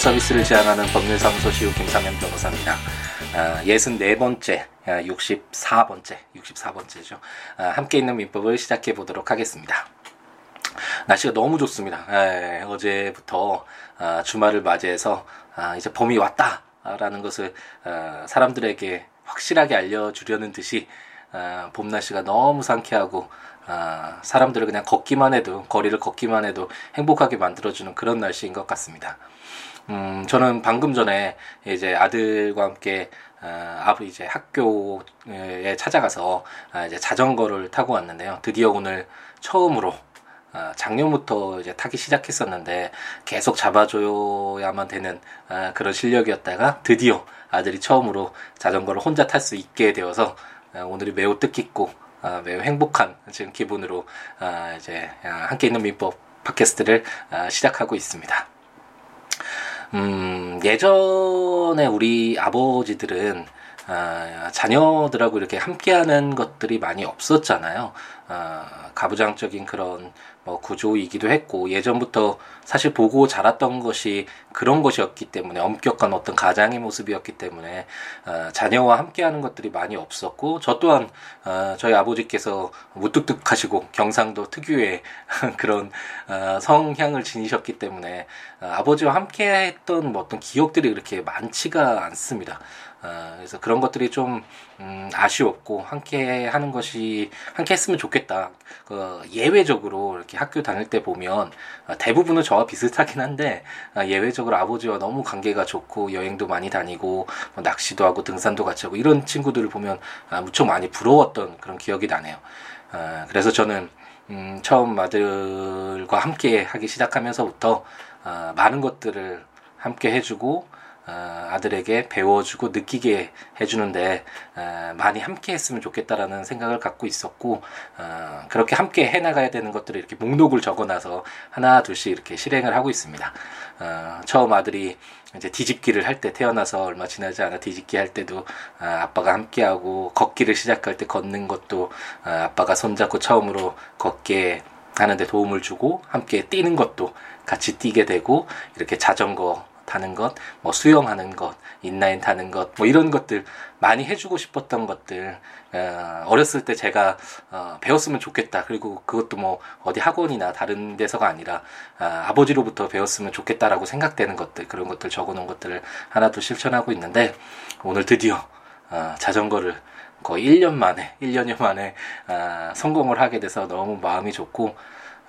서비스를 지향하는 법률사무소 시우 김상현 변호사입니다. 아, 64번째, 64번째, 64번째죠. 아, 함께 있는 민법을 시작해 보도록 하겠습니다. 날씨가 너무 좋습니다. 에, 어제부터 아, 주말을 맞이해서 아, 이제 봄이 왔다라는 것을 아, 사람들에게 확실하게 알려주려는 듯이 아, 봄 날씨가 너무 상쾌하고 아, 사람들을 그냥 걷기만 해도 거리를 걷기만 해도 행복하게 만들어주는 그런 날씨인 것 같습니다. 음, 저는 방금 전에 이제 아들과 함께 아, 아버 이제 학교에 찾아가서 아, 이제 자전거를 타고 왔는데요. 드디어 오늘 처음으로 아, 작년부터 이제 타기 시작했었는데 계속 잡아줘야만 되는 아, 그런 실력이었다가 드디어 아들이 처음으로 자전거를 혼자 탈 수 있게 되어서 아, 오늘이 매우 뜻깊고 아, 매우 행복한 지금 기분으로 아, 이제 아, 함께 있는 민법 팟캐스트를 아, 시작하고 있습니다. 음, 예전에 우리 아버지들은 아, 자녀들하고 이렇게 함께하는 것들이 많이 없었잖아요. 아, 가부장적인 그런 뭐 구조이기도 했고 예전부터 사실 보고 자랐던 것이 그런 것이었기 때문에 엄격한 어떤 가장의 모습이었기 때문에 어, 자녀와 함께하는 것들이 많이 없었고 저 또한 어, 저희 아버지께서 무뚝뚝하시고 경상도 특유의 그런 어, 성향을 지니셨기 때문에 어, 아버지와 함께했던 뭐 어떤 기억들이 그렇게 많지가 않습니다. 어, 그래서 그런 것들이 좀 음, 아쉬웠고 함께 하는 것이 함께 했으면 좋겠다. 그 예외적으로 이렇게 학교 다닐 때 보면 어, 대부분은 저와 비슷하긴 한데 어, 예외적으로 아버지와 너무 관계가 좋고 여행도 많이 다니고 뭐 낚시도 하고 등산도 같이 하고 이런 친구들을 보면 아, 무척 많이 부러웠던 그런 기억이 나네요. 어, 그래서 저는 음, 처음 아들과 함께 하기 시작하면서부터 어, 많은 것들을 함께 해주고 어, 아들에게 배워주고 느끼게 해주는데 어, 많이 함께 했으면 좋겠다라는 생각을 갖고 있었고 어, 그렇게 함께 해나가야 되는 것들을 이렇게 목록을 적어놔서 하나 둘씩 이렇게 실행을 하고 있습니다. 처음 아들이 이제 뒤집기를 할 때 태어나서 얼마 지나지 않아 뒤집기 할 때도 아빠가 함께하고 걷기를 시작할 때 걷는 것도 아빠가 손잡고 처음으로 걷게 하는데 도움을 주고 함께 뛰는 것도 같이 뛰게 되고 이렇게 자전거 타는 것, 뭐 수영하는 것, 인라인 타는 것, 뭐 이런 것들 많이 해주고 싶었던 것들 어, 어렸을 때 제가 어, 배웠으면 좋겠다. 그리고 그것도 뭐 어디 학원이나 다른 데서가 아니라 어, 아버지로부터 배웠으면 좋겠다라고 생각되는 것들 그런 것들 적어놓은 것들을 하나둘 실천하고 있는데 오늘 드디어 어, 자전거를 거의 1년 만에 1년여 만에 어, 성공을 하게 돼서 너무 마음이 좋고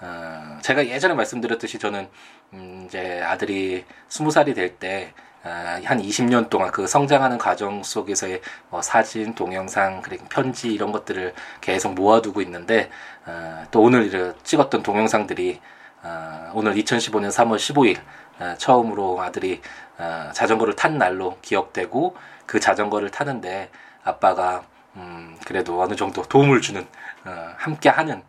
어, 제가 예전에 말씀드렸듯이 저는 음, 이제 아들이 스무 살이 될때한 어, 20년 동안 그 성장하는 과정 속에서의 뭐 사진, 동영상, 그리고 편지 이런 것들을 계속 모아두고 있는데 어, 또 오늘 찍었던 동영상들이 어, 오늘 2015년 3월 15일 어, 처음으로 아들이 어, 자전거를 탄 날로 기억되고 그 자전거를 타는데 아빠가 음, 그래도 어느 정도 도움을 주는 어, 함께하는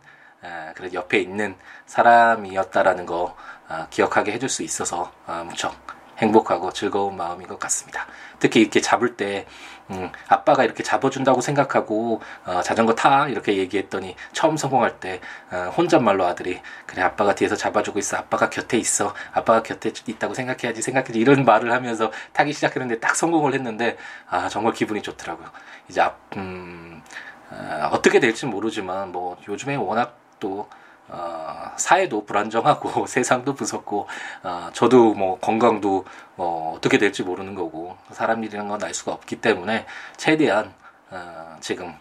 그래 옆에 있는 사람이었다라는 거 아, 기억하게 해줄 수 있어서 아, 무척 행복하고 즐거운 마음인 것 같습니다. 특히 이렇게 잡을 때 음, 아빠가 이렇게 잡아준다고 생각하고 어, 자전거 타 이렇게 얘기했더니 처음 성공할 때 어, 혼잣말로 아들이 그래 아빠가 뒤에서 잡아주고 있어 아빠가 곁에 있어 아빠가 곁에 있다고 생각해야지 생각해야지 이런 말을 하면서 타기 시작했는데 딱 성공을 했는데 아 정말 기분이 좋더라고요. 이제 앞, 음, 어, 어떻게 될지 모르지만 뭐 요즘에 워낙 또 어, 사회도 불안정하고 세상도 무섭고 어, 저도 뭐 건강도 뭐 어떻게 될지 모르는 거고 사람 일이라는 건알 수가 없기 때문에 최대한 어, 지금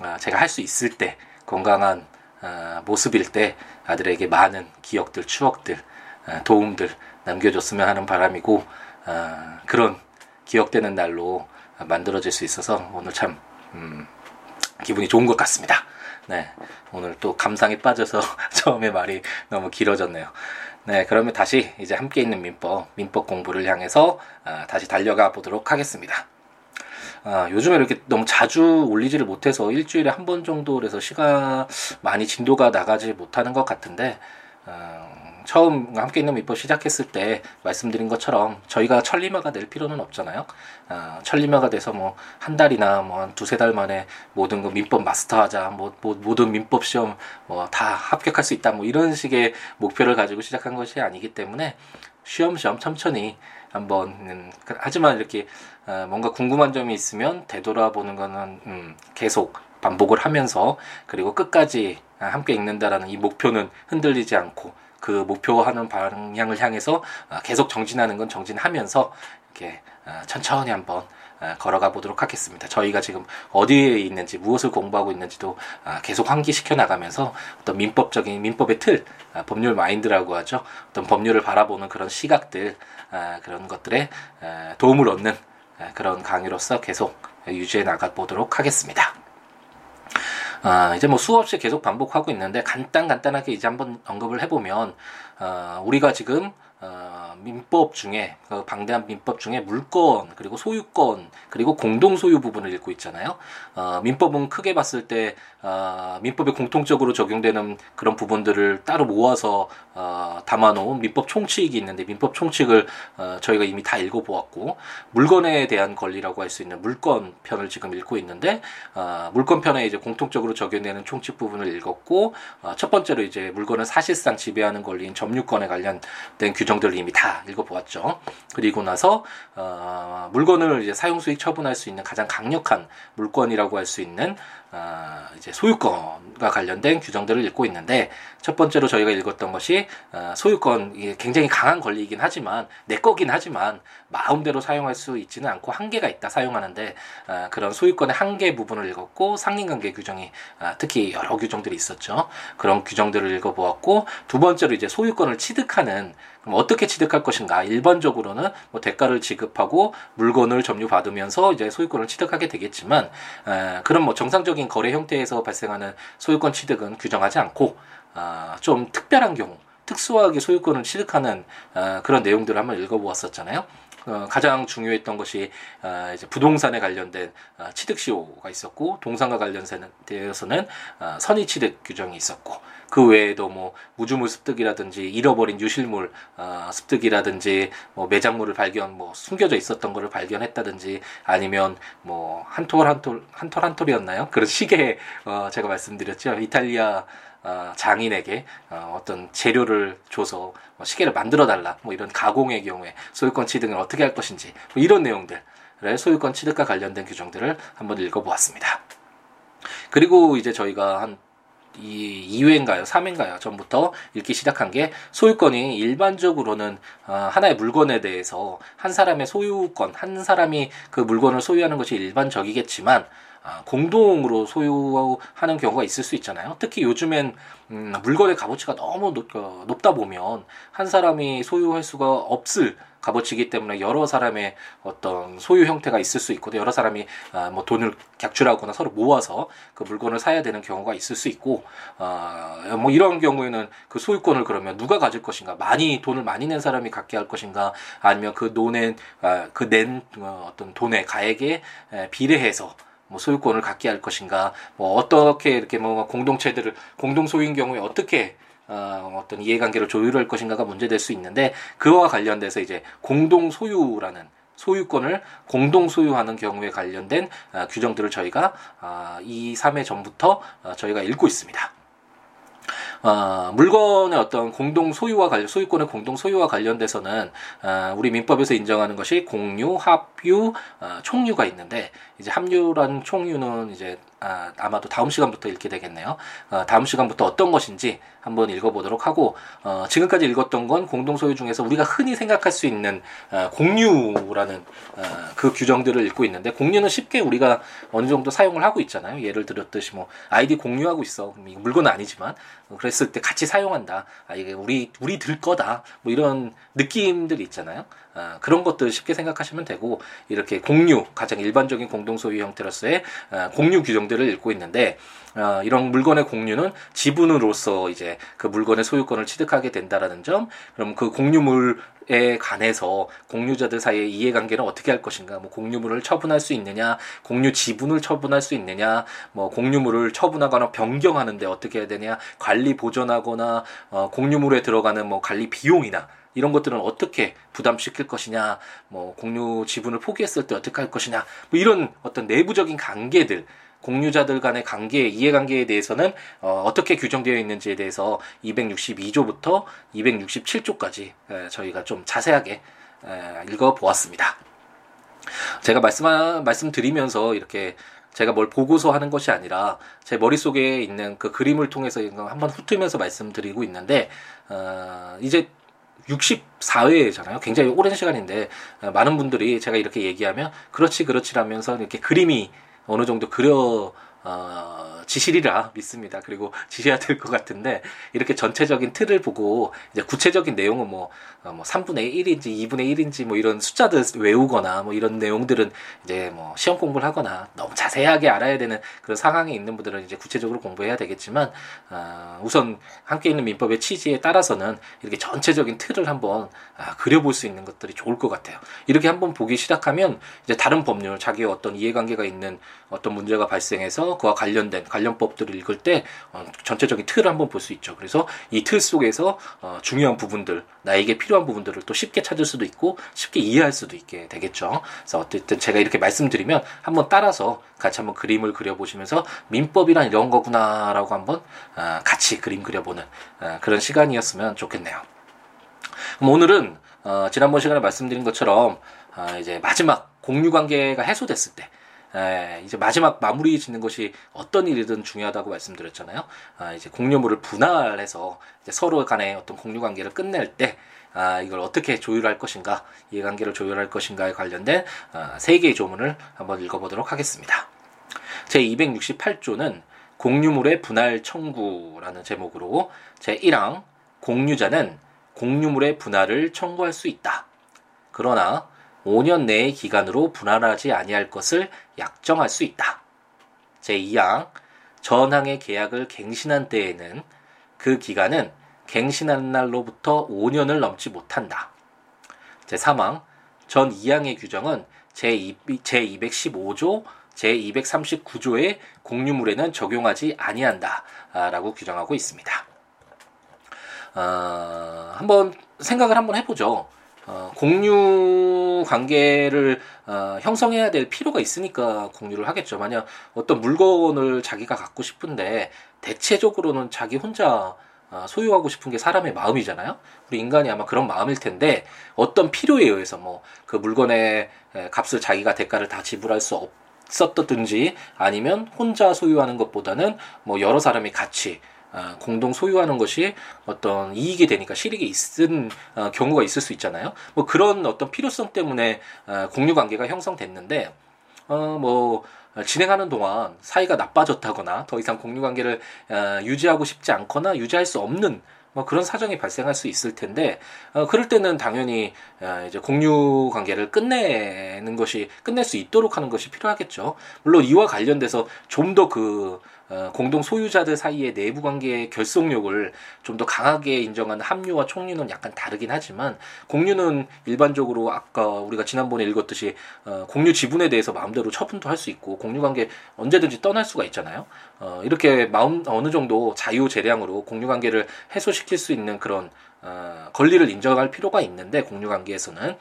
어, 제가 할 수 있을 때 건강한 어, 모습일 때 아들에게 많은 기억들 추억들 어, 도움들 남겨줬으면 하는 바람이고 어, 그런 기억되는 날로 만들어질 수 있어서 오늘 참 음, 기분이 좋은 것 같습니다. 네. 오늘 또 감상에 빠져서 처음에 말이 너무 길어졌네요. 네. 그러면 다시 이제 함께 있는 민법, 민법 공부를 향해서 아, 다시 달려가 보도록 하겠습니다. 아, 요즘에 이렇게 너무 자주 올리지를 못해서 일주일에 한 번 정도 그래서 시간 많이 진도가 나가지 못하는 것 같은데, 어, 처음 함께 있는 민법 시작했을 때 말씀드린 것처럼 저희가 천리마가 될 필요는 없잖아요. 어, 천리마가 돼서 뭐 한 달이나 뭐 한 두세 달 만에 모든 거 민법 마스터하자, 뭐, 뭐 모든 민법 시험 뭐 다 합격할 수 있다, 뭐 이런 식의 목표를 가지고 시작한 것이 아니기 때문에 쉬엄쉬엄 천천히 한번 음, 그, 하지만 이렇게 어, 뭔가 궁금한 점이 있으면 되돌아보는 거는 음, 계속 반복을 하면서 그리고 끝까지 함께 읽는다라는 이 목표는 흔들리지 않고 그 목표하는 방향을 향해서 어, 계속 정진하는 건 정진하면서 이렇게 어, 천천히 한번 어, 걸어가 보도록 하겠습니다. 저희가 지금 어디에 있는지 무엇을 공부하고 있는지도 계속 환기시켜 나가면서 어떤 민법적인 민법의 틀, 법률 마인드라고 하죠. 어떤 법률을 바라보는 그런 시각들 그런 것들에 도움을 얻는 그런 강의로서 계속 유지해 나가 보도록 하겠습니다. 아, 이제 뭐 수없이 계속 반복하고 있는데 간단 간단하게 이제 한번 언급을 해보면 어, 우리가 지금 어, 민법 중에 그 방대한 민법 중에 물권 그리고 소유권 그리고 공동 소유 부분을 읽고 있잖아요. 어, 민법은 크게 봤을 때 어, 민법에 공통적으로 적용되는 그런 부분들을 따로 모아서 어, 담아놓은 민법 총칙이 있는데 민법 총칙을 어, 저희가 이미 다 읽어보았고 물건에 대한 권리라고 할 수 있는 물권 편을 지금 읽고 있는데 어, 물권 편에 이제 공통적으로 적용되는 총칙 부분을 읽었고 어, 첫 번째로 이제 물건을 사실상 지배하는 권리인 점유권에 관련된 규 규정들을 이미 다 읽어보았죠. 그리고 나서 어, 물건을 이제 사용 수익 처분할 수 있는 가장 강력한 물건이라고 할 수 있는 어, 이제 소유권과 관련된 규정들을 읽고 있는데 첫 번째로 저희가 읽었던 것이 어, 소유권 굉장히 강한 권리이긴 하지만 내 거긴 하지만 마음대로 사용할 수 있지는 않고 한계가 있다 사용하는데 어, 그런 소유권의 한계 부분을 읽었고 상린관계 규정이 어, 특히 여러 규정들이 있었죠. 그런 규정들을 읽어보았고 두 번째로 이제 소유권을 취득하는 어떻게 취득할 것인가? 일반적으로는 뭐 대가를 지급하고 물건을 점유받으면서 이제 소유권을 취득하게 되겠지만 에, 그런 뭐 정상적인 거래 형태에서 발생하는 소유권 취득은 규정하지 않고 아, 좀 특별한 경우 특수하게 소유권을 취득하는 어, 그런 내용들을 한번 읽어보았었잖아요. 어, 가장 중요했던 것이 어, 이제 부동산에 관련된 어, 취득 시효가 있었고 동산과 관련되어서는 어, 선의 취득 규정이 있었고 그 외에도 뭐 무주물 습득이라든지 잃어버린 유실물 어, 습득이라든지 뭐 매장물을 발견 뭐 숨겨져 있었던 거를 발견했다든지 아니면 뭐 한톨 한톨 한톨 한톨이었나요? 그런 시계 어, 제가 말씀드렸죠. 이탈리아 어, 장인에게 어, 어떤 재료를 줘서 뭐 시계를 만들어 달라 뭐 이런 가공의 경우에 소유권 취득을 어떻게 할 것인지 뭐 이런 내용들 소유권 취득과 관련된 규정들을 한번 읽어보았습니다. 그리고 이제 저희가 한 이 2회인가요? 3회인가요? 전부터 읽기 시작한 게 소유권이 일반적으로는 어, 하나의 물건에 대해서 한 사람의 소유권, 한 사람이 그 물건을 소유하는 것이 일반적이겠지만 아, 공동으로 소유하는 경우가 있을 수 있잖아요. 특히 요즘엔 음, 물건의 값어치가 너무 높, 어, 높다 보면 한 사람이 소유할 수가 없을 값어치이기 때문에 여러 사람의 어떤 소유 형태가 있을 수 있고 여러 사람이 아, 뭐 돈을 객출하거나 서로 모아서 그 물건을 사야 되는 경우가 있을 수 있고 아, 뭐 이런 경우에는 그 소유권을 그러면 누가 가질 것인가 많이 돈을 많이 낸 사람이 갖게 할 것인가 아니면 그 돈의 아, 그낸 어, 어떤 돈의 가액에 비례해서 뭐 소유권을 갖게 할 것인가, 뭐 어떻게 이렇게 뭐 공동체들을 공동 소유인 경우에 어떻게 어, 어떤 이해관계를 조율할 것인가가 문제될 수 있는데 그와 관련돼서 이제 공동 소유라는 소유권을 공동 소유하는 경우에 관련된 어, 규정들을 저희가 어, 이 3회 전부터 어, 저희가 읽고 있습니다. 어, 물건의 어떤 공동 소유와 관련, 소유권의 공동 소유와 관련돼서는 어, 우리 민법에서 인정하는 것이 공유, 합유, 어, 총유가 있는데 이제 합류란 총유는 이제 아, 아마도 다음 시간부터 읽게 되겠네요. 어, 다음 시간부터 어떤 것인지 한번 읽어보도록 하고 어, 지금까지 읽었던 건 공동 소유 중에서 우리가 흔히 생각할 수 있는 어, 공유라는 어, 그 규정들을 읽고 있는데 공유는 쉽게 우리가 어느 정도 사용을 하고 있잖아요. 예를 들었듯이 뭐 아이디 공유하고 있어 물건은 아니지만 그랬을 때 같이 사용한다. 아 이게 우리 우리 들 거다. 뭐 이런 느낌들이 있잖아요. 어, 그런 것들 쉽게 생각하시면 되고 이렇게 공유 가장 일반적인 공동 소유 형태로서의 어, 공유 규정들을 읽고 있는데 어, 이런 물건의 공유는 지분으로서 이제 그 물건의 소유권을 취득하게 된다라는 점. 그럼 그 공유물에 관해서 공유자들 사이의 이해관계는 어떻게 할 것인가? 뭐 공유물을 처분할 수 있느냐? 공유 지분을 처분할 수 있느냐? 뭐 공유물을 처분하거나 변경하는데 어떻게 해야 되냐? 관리 보존하거나 어, 공유물에 들어가는 뭐 관리 비용이나 이런 것들은 어떻게 부담시킬 것이냐, 뭐 공유 지분을 포기했을 때 어떻게 할 것이냐, 뭐 이런 어떤 내부적인 관계들, 공유자들 간의 관계, 이해관계에 대해서는 어, 어떻게 규정되어 있는지에 대해서 262조부터 267조까지 에, 저희가 좀 자세하게 에, 읽어보았습니다. 제가 말씀 말씀드리면서 이렇게 제가 뭘 보고서 하는 것이 아니라 제 머릿속에 있는 그 그림을 통해서 한번 훑으면서 말씀드리고 있는데 어, 이제 64회잖아요. 굉장히 오랜 시간인데 어, 많은 분들이 제가 이렇게 얘기하면 그렇지 그렇지라면서 이렇게 그림이 어느 정도 그려 어, 지시리라 믿습니다. 그리고 지셔야 될 것 같은데 이렇게 전체적인 틀을 보고 이제 구체적인 내용은 뭐, 어, 뭐 3분의 1인지 2분의 1인지 뭐 이런 숫자들 외우거나 뭐 이런 내용들은 이제 뭐 시험 공부를 하거나 너무 자세하게 알아야 되는 그런 상황에 있는 분들은 이제 구체적으로 공부해야 되겠지만 어, 우선 함께 있는 민법의 취지에 따라서는 이렇게 전체적인 틀을 한번 아, 그려볼 수 있는 것들이 좋을 것 같아요. 이렇게 한번 보기 시작하면 이제 다른 법률 자기의 어떤 이해관계가 있는 어떤 문제가 발생해서 그와 관련된 관련법들을 읽을 때 어, 전체적인 틀을 한번 볼 수 있죠. 그래서 이 틀 속에서 어, 중요한 부분들, 나에게 필요한 부분들을 또 쉽게 찾을 수도 있고 쉽게 이해할 수도 있게 되겠죠. 그래서 어쨌든 제가 이렇게 말씀드리면 한번 따라서 같이 한번 그림을 그려보시면서 민법이란 이런 거구나라고 한번 어, 같이 그림 그려보는 어, 그런 시간이었으면 좋겠네요. 그럼 오늘은 어, 지난번 시간에 말씀드린 것처럼 어, 이제 마지막 공유 관계가 해소됐을 때 에, 이제 마지막 마무리 짓는 것이 어떤 일이든 중요하다고 말씀드렸잖아요. 아, 이제 공유물을 분할해서 이제 서로 간의 어떤 공유 관계를 끝낼 때 아, 이걸 어떻게 조율할 것인가, 이해관계를 조율할 것인가에 관련된 아, 세 개의 조문을 한번 읽어보도록 하겠습니다. 제 268조는 공유물의 분할 청구라는 제목으로 제 1항 공유자는 공유물의 분할을 청구할 수 있다. 그러나 5년 내의 기간으로 분할하지 아니할 것을 약정할 수 있다. 제2항 전항의 계약을 갱신한 때에는 그 기간은 갱신한 날로부터 5년을 넘지 못한다. 제3항 전 2항의 규정은 제215조 제239조의 공유물에는 적용하지 아니한다 라고 규정하고 있습니다. 어, 한번 생각을 한번 해보죠. 어, 공유 관계를 어, 형성해야 될 필요가 있으니까 공유를 하겠죠. 만약 어떤 물건을 자기가 갖고 싶은데 대체적으로는 자기 혼자 어, 소유하고 싶은 게 사람의 마음이잖아요. 우리 인간이 아마 그런 마음일 텐데 어떤 필요에 의해서 뭐 그 물건의 값을 자기가 대가를 다 지불할 수 없었든지 아니면 혼자 소유하는 것보다는 뭐 여러 사람이 같이 아, 공동 소유하는 것이 어떤 이익이 되니까 실익이 있은 어, 경우가 있을 수 있잖아요. 뭐 그런 어떤 필요성 때문에 어, 공유 관계가 형성됐는데 어 뭐 진행하는 동안 사이가 나빠졌다거나 더 이상 공유 관계를 어, 유지하고 싶지 않거나 유지할 수 없는 뭐 그런 사정이 발생할 수 있을 텐데 어, 그럴 때는 당연히 어, 이제 공유 관계를 끝내는 것이 끝낼 수 있도록 하는 것이 필요하겠죠. 물론 이와 관련돼서 좀 더 그 어, 공동 소유자들 사이의 내부 관계의 결속력을 좀 더 강하게 인정하는 합류와 총류는 약간 다르긴 하지만 공유는 일반적으로 아까 우리가 지난번에 읽었듯이 어, 공유 지분에 대해서 마음대로 처분도 할 수 있고 공유 관계 언제든지 떠날 수가 있잖아요. 어, 이렇게 마음 어느 정도 자유 재량으로 공유 관계를 해소시킬 수 있는 그런 어, 권리를 인정할 필요가 있는데 공유 관계에서는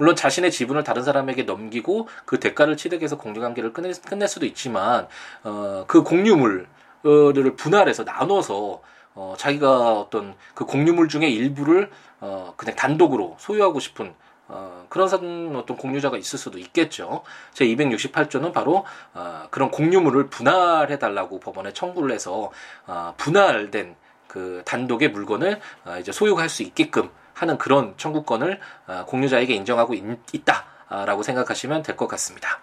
물론 자신의 지분을 다른 사람에게 넘기고 그 대가를 취득해서 공유 관계를 끝낼, 끝낼 수도 있지만 어, 그 공유물을 분할해서 나눠서 어, 자기가 어떤 그 공유물 중에 일부를 어, 그냥 단독으로 소유하고 싶은 어, 그런 어떤 공유자가 있을 수도 있겠죠. 제 268조는 바로 어, 그런 공유물을 분할해 달라고 법원에 청구를 해서 어, 분할된 그 단독의 물건을 어, 이제 소유할 수 있게끔 하는 그런 청구권을 어, 공유자에게 인정하고 있, 다라고 생각하시면 될 것 같습니다.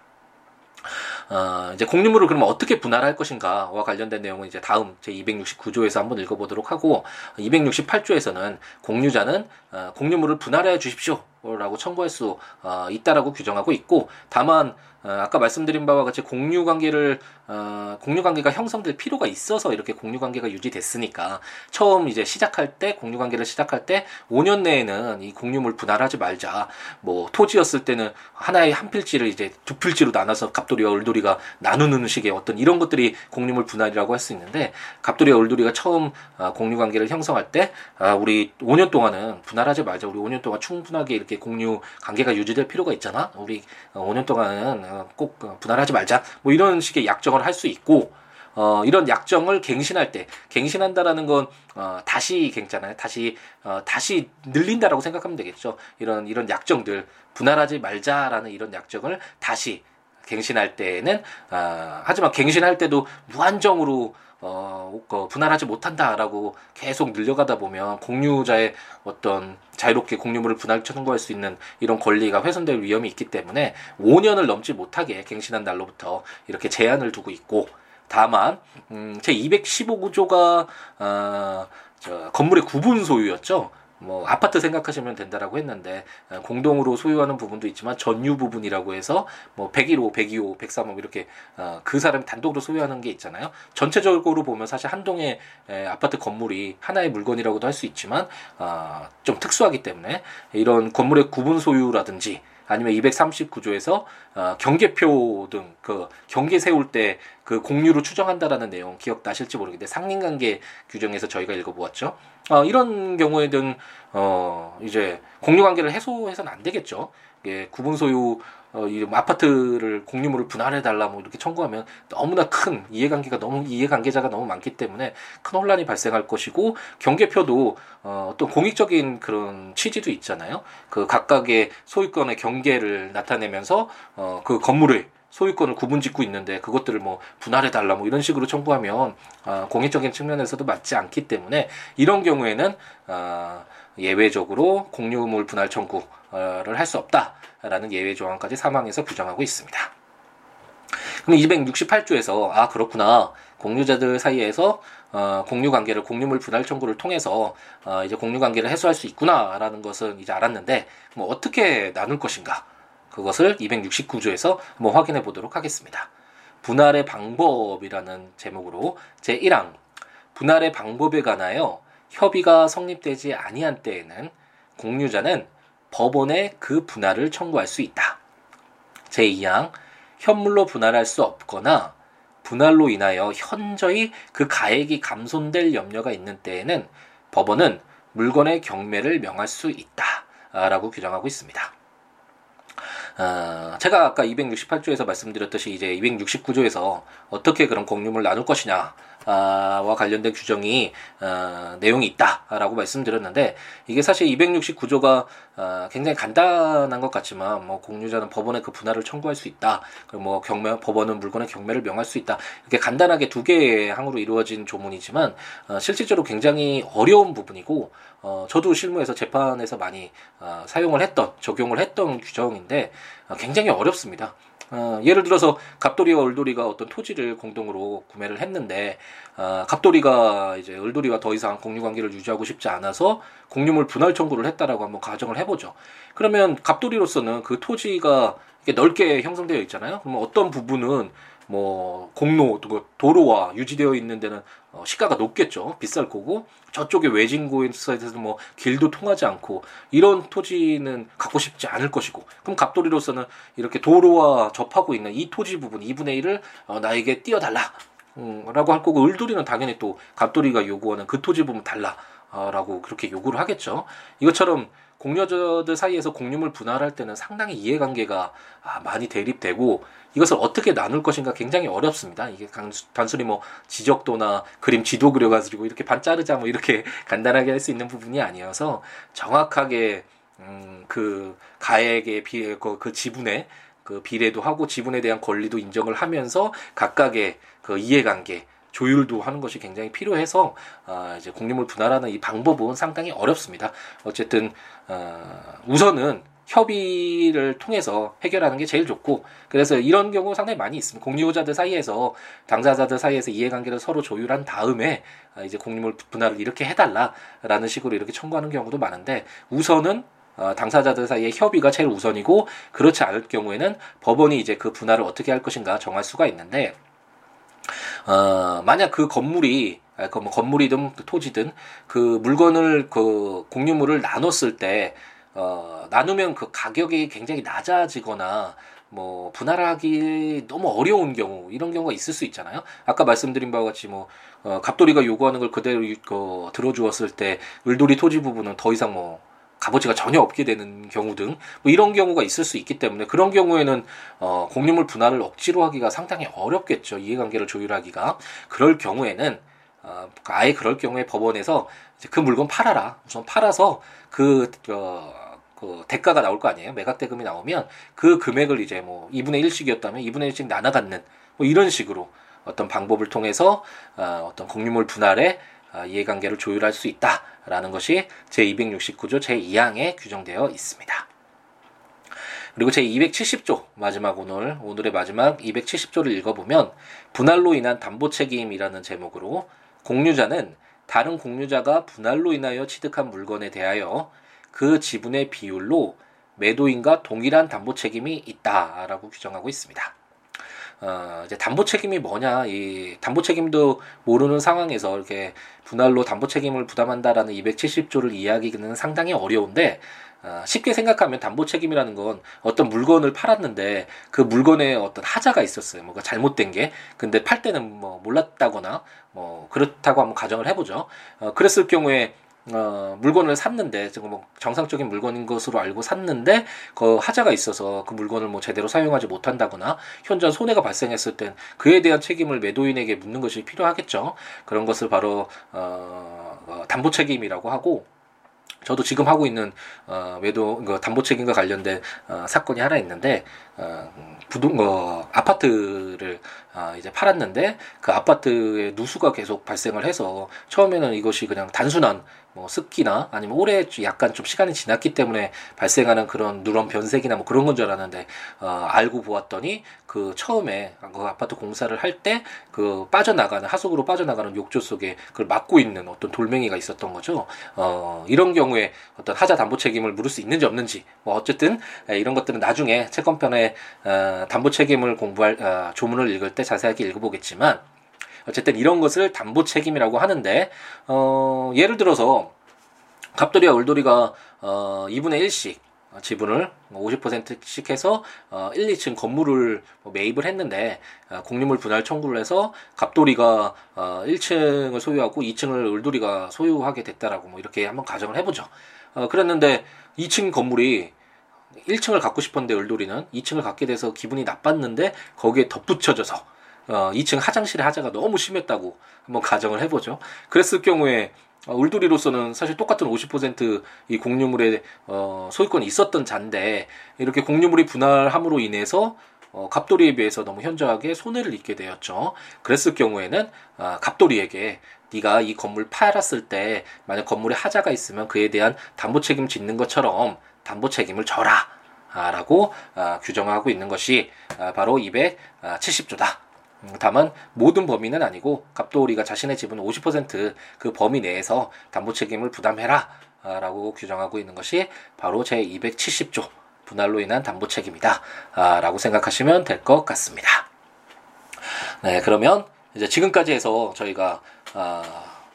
어, 이제 공유물을 그러면 어떻게 분할할 것인가와 관련된 내용은 이제 다음 제 269조에서 한번 읽어보도록 하고 268조에서는 공유자는 어, 공유물을 분할해 주십시오 라고 청구할 수 어, 있다라고 규정하고 있고 다만 어, 아까 말씀드린 바와 같이 공유 관계를 어, 공유 관계가 형성될 필요가 있어서 이렇게 공유 관계가 유지됐으니까 처음 이제 시작할 때 공유 관계를 시작할 때 5년 내에는 이 공유물 분할하지 말자. 뭐 토지였을 때는 하나의 한 필지를 이제 두 필지로 나눠서 갑돌이와 을돌이가 나누는 식의 어떤 이런 것들이 공유물 분할이라고 할 수 있는데 갑돌이와 을돌이가 처음 어, 공유 관계를 형성할 때 아, 우리 5년 동안은 분할하지 말자. 우리 5년 동안 충분하게 이렇게 공유 관계가 유지될 필요가 있잖아. 우리 5년 동안은 꼭 분할하지 말자. 뭐 이런 식의 약정을 할 수 있고 어, 이런 약정을 갱신할 때, 갱신한다라는 건, 어, 다시 갱잖아요. 다시, 어, 다시 늘린다라고 생각하면 되겠죠. 이런, 이런 약정들, 분할하지 말자라는 이런 약정을 다시 갱신할 때에는, 어, 하지만 갱신할 때도 무한정으로, 어, 그 분할하지 못한다라고 계속 늘려가다 보면 공유자의 어떤 자유롭게 공유물을 분할 청구할 수 있는 이런 권리가 훼손될 위험이 있기 때문에 5년을 넘지 못하게 갱신한 날로부터 이렇게 제한을 두고 있고 다만 음, 제 215구조가 어, 저 건물의 구분 소유였죠. 뭐 아파트 생각하시면 된다라고 했는데 어, 공동으로 소유하는 부분도 있지만 전유 부분이라고 해서 뭐 101호, 102호, 103호 이렇게 어, 그 사람이 단독으로 소유하는 게 있잖아요. 전체적으로 보면 사실 한 동의 에, 아파트 건물이 하나의 물건이라고도 할 수 있지만 어, 좀 특수하기 때문에 이런 건물의 구분 소유라든지 아니면 239조에서 어, 경계표 등 그 경계 세울 때 그 공유로 추정한다라는 내용 기억나실지 모르겠는데 상린관계 규정에서 저희가 읽어보았죠. 어, 이런 경우에는 어, 이제 공유관계를 해소해서는 안 되겠죠. 예, 구분 소유 어, 이 아파트를 공유물을 분할해 달라 뭐 이렇게 청구하면 너무나 큰 이해관계가 너무 이해관계자가 너무 많기 때문에 큰 혼란이 발생할 것이고 경계표도 어, 어떤 공익적인 그런 취지도 있잖아요. 그 각각의 소유권의 경계를 나타내면서 어, 그 건물의 소유권을 구분 짓고 있는데 그것들을 뭐 분할해 달라 뭐 이런 식으로 청구하면 어, 공익적인 측면에서도 맞지 않기 때문에 이런 경우에는 어, 예외적으로 공유물 분할 청구를 할 수 없다 라는 예외 조항까지 사망에서 부정하고 있습니다. 그럼 268조에서 아 그렇구나 공유자들 사이에서 어, 공유 관계를 공유물 분할 청구를 통해서 어, 이제 공유 관계를 해소할 수 있구나라는 것은 이제 알았는데 뭐 어떻게 나눌 것인가 그것을 269조에서 한번 확인해 보도록 하겠습니다. 분할의 방법이라는 제목으로 제 1항 분할의 방법에 관하여 협의가 성립되지 아니한 때에는 공유자는 법원에 그 분할을 청구할 수 있다. 제2항 현물로 분할할 수 없거나 분할로 인하여 현저히 그 가액이 감손될 염려가 있는 때에는 법원은 물건의 경매를 명할 수 있다. 라고 규정하고 있습니다. 어, 제가 아까 268조에서 말씀드렸듯이 이제 269조에서 어떻게 그런 공유물 나눌 것이냐 와 관련된 규정이 어, 내용이 있다라고 말씀드렸는데 이게 사실 269조가 어, 굉장히 간단한 것 같지만 뭐 공유자는 법원에 그 분할을 청구할 수 있다. 그리고 뭐 경매 법원은 물건의 경매를 명할 수 있다. 이렇게 간단하게 두 개의 항으로 이루어진 조문이지만 어, 실질적으로 굉장히 어려운 부분이고 어, 저도 실무에서 재판에서 많이 어, 사용을 했던 적용을 했던 규정인데 어, 굉장히 어렵습니다. 어, 예를 들어서 갑돌이와 을돌이가 어떤 토지를 공동으로 구매를 했는데 어, 갑돌이가 이제 을돌이와 더 이상 공유 관계를 유지하고 싶지 않아서 공유물 분할 청구를 했다라고 한번 가정을 해보죠. 그러면 갑돌이로서는 그 토지가 이렇게 넓게 형성되어 있잖아요. 그러면 어떤 부분은 뭐 공로 도로와 유지되어 있는 데는 어, 시가가 높겠죠. 비쌀 거고 저쪽에 외진고에서 뭐 길도 통하지 않고 이런 토지는 갖고 싶지 않을 것이고 그럼 갑돌이로서는 이렇게 도로와 접하고 있는 이 토지 부분 2분의 1을 어, 나에게 띄어달라 음, 라고 할 거고 을돌이는 당연히 또 갑돌이가 요구하는 그 토지 부분 달라 어, 라고 그렇게 요구를 하겠죠. 이것처럼 공유자들 사이에서 공유물 분할할 때는 상당히 이해관계가 아, 많이 대립되고 이것을 어떻게 나눌 것인가 굉장히 어렵습니다. 이게 단순히 뭐 지적도나 그림 지도 그려가지고 이렇게 반 자르자 뭐 이렇게 간단하게 할 수 있는 부분이 아니어서 정확하게 음, 그 가액의 비, 그, 그 지분의 그 비례도 하고 지분에 대한 권리도 인정을 하면서 각각의 그 이해관계 조율도 하는 것이 굉장히 필요해서 어, 이제 공유물 분할하는 이 방법은 상당히 어렵습니다. 어쨌든 어, 우선은 협의를 통해서 해결하는 게 제일 좋고 그래서 이런 경우 상당히 많이 있습니다. 공유자들 사이에서 당사자들 사이에서 이해관계를 서로 조율한 다음에 아, 이제 공유물 분할을 이렇게 해달라라는 식으로 이렇게 청구하는 경우도 많은데 우선은 어, 당사자들 사이의 협의가 제일 우선이고 그렇지 않을 경우에는 법원이 이제 그 분할을 어떻게 할 것인가 정할 수가 있는데 어, 만약 그 건물이 아, 그뭐 건물이든 그 토지든 그 물건을 그 공유물을 나눴을 때 어, 나누면 그 가격이 굉장히 낮아지거나 뭐 분할하기 너무 어려운 경우 이런 경우가 있을 수 있잖아요. 아까 말씀드린 바와 같이 뭐 어, 갑돌이가 요구하는 걸 그대로 그, 들어주었을 때 을돌이 토지 부분은 더 이상 뭐 값어치가 전혀 없게 되는 경우 등 뭐 이런 경우가 있을 수 있기 때문에 그런 경우에는 어, 공유물 분할을 억지로 하기가 상당히 어렵겠죠. 이해관계를 조율하기가. 그럴 경우에는 어, 아예 그럴 경우에 법원에서 그 물건 팔아라. 우선 팔아서 그, 어, 그 대가가 나올 거 아니에요. 매각 대금이 나오면 그 금액을 이제 뭐 2분의 1씩이었다면 2분의 1씩 나눠 갖는 뭐 이런 식으로 어떤 방법을 통해서 어, 어떤 공유물 분할의 어, 이해관계를 조율할 수 있다라는 것이 제269조 제2항에 규정되어 있습니다. 그리고 제270조 마지막 오늘 오늘의 마지막 270조를 읽어보면 분할로 인한 담보 책임이라는 제목으로 공유자는 다른 공유자가 분할로 인하여 취득한 물건에 대하여 그 지분의 비율로 매도인과 동일한 담보 책임이 있다라고 규정하고 있습니다. 어, 이제 담보 책임이 뭐냐, 이 담보 책임도 모르는 상황에서 이렇게 분할로 담보 책임을 부담한다라는 270조를 이야기하기는 상당히 어려운데, 어, 쉽게 생각하면 담보 책임이라는 건 어떤 물건을 팔았는데 그 물건에 어떤 하자가 있었어요. 뭐가 잘못된 게. 근데 팔 때는 뭐 몰랐다거나 뭐 그렇다고 한번 가정을 해보죠. 어, 그랬을 경우에 어, 물건을 샀는데 지금 뭐 정상적인 물건인 것으로 알고 샀는데 그 하자가 있어서 그 물건을 뭐 제대로 사용하지 못한다거나 현재 손해가 발생했을 땐 그에 대한 책임을 매도인에게 묻는 것이 필요하겠죠. 그런 것을 바로 어, 어 담보 책임이라고 하고 저도 지금 하고 있는 어 매도 그 담보 책임과 관련된 어 사건이 하나 있는데 어 부동 어 아파트를 어 이제 팔았는데 그 아파트에 누수가 계속 발생을 해서 처음에는 이것이 그냥 단순한 뭐 습기나 아니면 오래 약간 좀 시간이 지났기 때문에 발생하는 그런 누런 변색이나 뭐 그런 건 줄 알았는데 어, 알고 보았더니 그 처음에 그 아파트 공사를 할 때 그 빠져나가는 하수구로 빠져나가는 욕조 속에 그걸 막고 있는 어떤 돌멩이가 있었던 거죠. 어, 이런 경우에 어떤 하자 담보 책임을 물을 수 있는지 없는지 뭐 어쨌든 이런 것들은 나중에 채권편에 어, 담보 책임을 공부할 어, 조문을 읽을 때 자세하게 읽어보겠지만 어쨌든 이런 것을 담보 책임이라고 하는데 어, 예를 들어서 갑돌이와 울돌이가 어, 2분의 1씩 지분을 50%씩 해서 어, 1, 2층 건물을 뭐 매입을 했는데 어, 공유물 분할 청구를 해서 갑돌이가 어, 1층을 소유하고 2층을 울돌이가 소유하게 됐다라고 뭐 이렇게 한번 가정을 해보죠. 어, 그랬는데 2층 건물이 1층을 갖고 싶었는데 을돌이는 2층을 갖게 돼서 기분이 나빴는데 거기에 덧붙여져서 어, 2층 화장실의 하자가 너무 심했다고 한번 가정을 해보죠. 그랬을 경우에 어, 울두리로서는 사실 똑같은 50%이 공유물의 어, 소유권이 있었던 잔데 이렇게 공유물이 분할함으로 인해서 어, 갑돌이에 비해서 너무 현저하게 손해를 입게 되었죠. 그랬을 경우에는 어, 갑돌이에게 네가 이 건물 팔았을 때 만약 건물에 하자가 있으면 그에 대한 담보 책임 짓는 것처럼 담보 책임을 져라. 아, 라고 아, 규정하고 있는 것이 아, 바로 270조다. 음, 다만 모든 범위는 아니고 갑돌이가 자신의 지분 50%그 범위 내에서 담보 책임을 부담해라 라고 규정하고 있는 것이 바로 제 270조 분할로 인한 담보 책임이다 라고 생각하시면 될 것 같습니다. 네, 그러면 이제 지금까지 해서 저희가 아,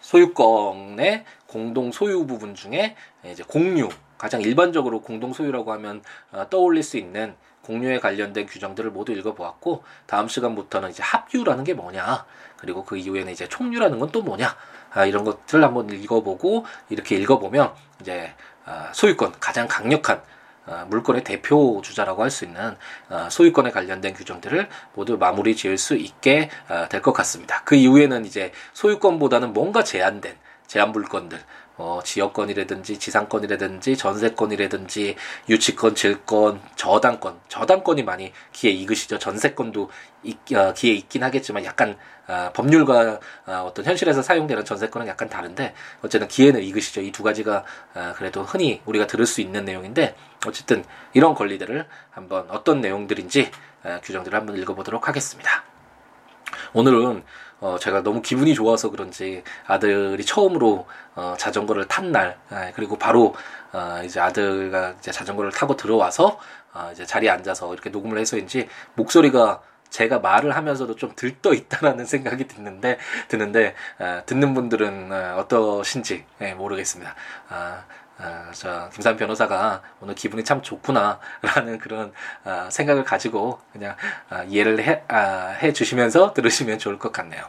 소유권의 공동 소유 부분 중에 이제 공유 가장 일반적으로 공동 소유라고 하면 어, 떠올릴 수 있는 공유에 관련된 규정들을 모두 읽어보았고 다음 시간부터는 이제 합유라는 게 뭐냐 그리고 그 이후에는 이제 총유라는 건 또 뭐냐 아, 이런 것들을 한번 읽어보고 이렇게 읽어보면 이제 아, 소유권 가장 강력한 아, 물건의 대표 주자라고 할 수 있는 아, 소유권에 관련된 규정들을 모두 마무리 지을 수 있게 아, 될것 같습니다. 그 이후에는 이제 소유권보다는 뭔가 제한된 제한 물건들 어, 지역권이라든지 지상권이라든지 전세권이라든지 유치권, 질권, 저당권, 저당권이 많이 기에 익으시죠. 전세권도 있, 어, 기에 있긴 하겠지만 약간 어, 법률과 어, 어떤 현실에서 사용되는 전세권은 약간 다른데 어쨌든 기에는 익으시죠. 이 두 가지가 어, 그래도 흔히 우리가 들을 수 있는 내용인데 어쨌든 이런 권리들을 한번 어떤 내용들인지 어, 규정들을 한번 읽어보도록 하겠습니다. 오늘은 어, 제가 너무 기분이 좋아서 그런지 아들이 처음으로 어, 자전거를 탄 날, 예, 그리고 바로 어, 이제 아들과 이제 자전거를 타고 들어와서 어, 이제 자리에 앉아서 이렇게 녹음을 해서인지 목소리가 제가 말을 하면서도 좀 들떠 있다라는 생각이 드는데 드는데 어, 듣는 분들은 어, 어떠신지 예, 모르겠습니다. 아, 아, 저 김산 변호사가 오늘 기분이 참 좋구나라는 그런 아, 생각을 가지고 그냥 아, 이해를 해, 아, 해 주시면서 들으시면 좋을 것 같네요.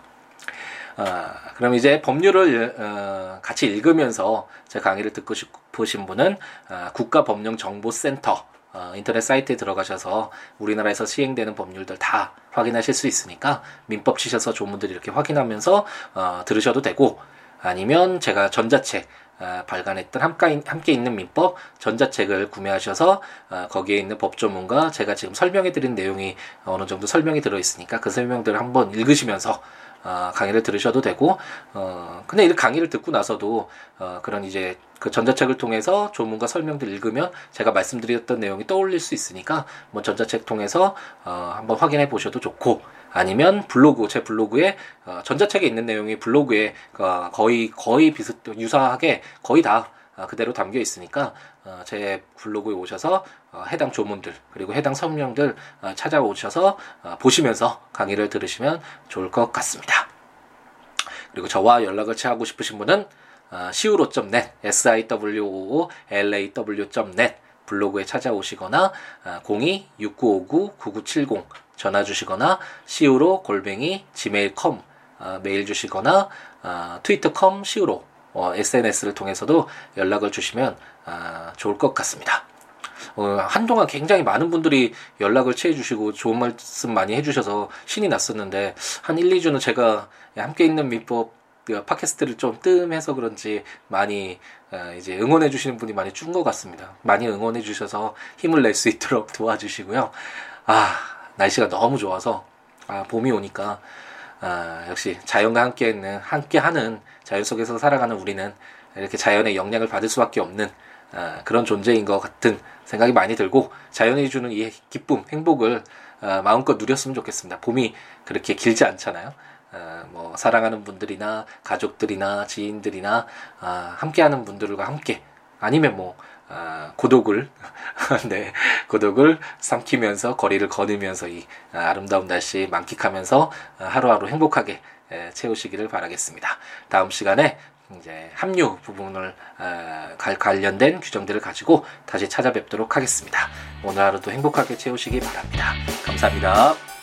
어, 그럼 이제 법률을 어, 같이 읽으면서 제 강의를 듣고 싶으신 분은 어, 국가법령정보센터 어, 인터넷 사이트에 들어가셔서 우리나라에서 시행되는 법률들 다 확인하실 수 있으니까 민법 치셔서 조문들 이렇게 확인하면서 어, 들으셔도 되고 아니면 제가 전자책 어, 발간했던 함께, 있는 민법 전자책을 구매하셔서 어, 거기에 있는 법조문과 제가 지금 설명해드린 내용이 어느 정도 설명이 들어있으니까 그 설명들을 한번 읽으시면서 어, 강의를 들으셔도 되고, 어, 근데 이 강의를 듣고 나서도, 어, 그런 이제 그 전자책을 통해서 조문과 설명들 읽으면 제가 말씀드렸던 내용이 떠올릴 수 있으니까, 뭐 전자책 통해서, 어, 한번 확인해 보셔도 좋고, 아니면 블로그, 제 블로그에, 어, 전자책에 있는 내용이 블로그에, 어, 거의, 거의 비슷, 유사하게 거의 다 어, 그대로 담겨 있으니까 어, 제 블로그에 오셔서 어, 해당 조문들 그리고 해당 설명들 찾아오셔서 보시면서 강의를 들으시면 좋을 것 같습니다. 그리고 저와 연락을 취하고 싶으신 분은 siwo.net, siwo.law.net 블로그에 찾아오시거나 02-6959-9970 전화 주시거나 siwo 골뱅이 gmail.com 메일 주시거나 트위터.com siwo 어, SNS를 통해서도 연락을 주시면 아, 좋을 것 같습니다. 어, 한동안 굉장히 많은 분들이 연락을 취해 주시고 좋은 말씀 많이 해주셔서 신이 났었는데 한 1, 2주는 제가 함께 있는 민법 그 팟캐스트를 좀 뜸해서 그런지 많이 어, 이제 응원해 주시는 분이 많이 준 것 같습니다. 많이 응원해 주셔서 힘을 낼 수 있도록 도와주시고요. 아 날씨가 너무 좋아서 아 봄이 오니까 아, 역시 자연과 함께 있는 함께 하는 자연 속에서 살아가는 우리는 이렇게 자연의 영향을 받을 수밖에 없는 아, 그런 존재인 것 같은 생각이 많이 들고 자연이 주는 이 기쁨, 행복을 아, 마음껏 누렸으면 좋겠습니다. 봄이 그렇게 길지 않잖아요. 아, 뭐 사랑하는 분들이나 가족들이나 지인들이나 아, 함께하는 분들과 함께 아니면 뭐 아, 고독을 네 고독을 삼키면서 거리를 걸으면서 이 아, 아름다운 날씨 만끽하면서 아, 하루하루 행복하게 에, 채우시기를 바라겠습니다. 다음 시간에 이제 합류 부분을 어, 관련된 규정들을 가지고 다시 찾아뵙도록 하겠습니다. 오늘 하루도 행복하게 채우시기 바랍니다. 감사합니다.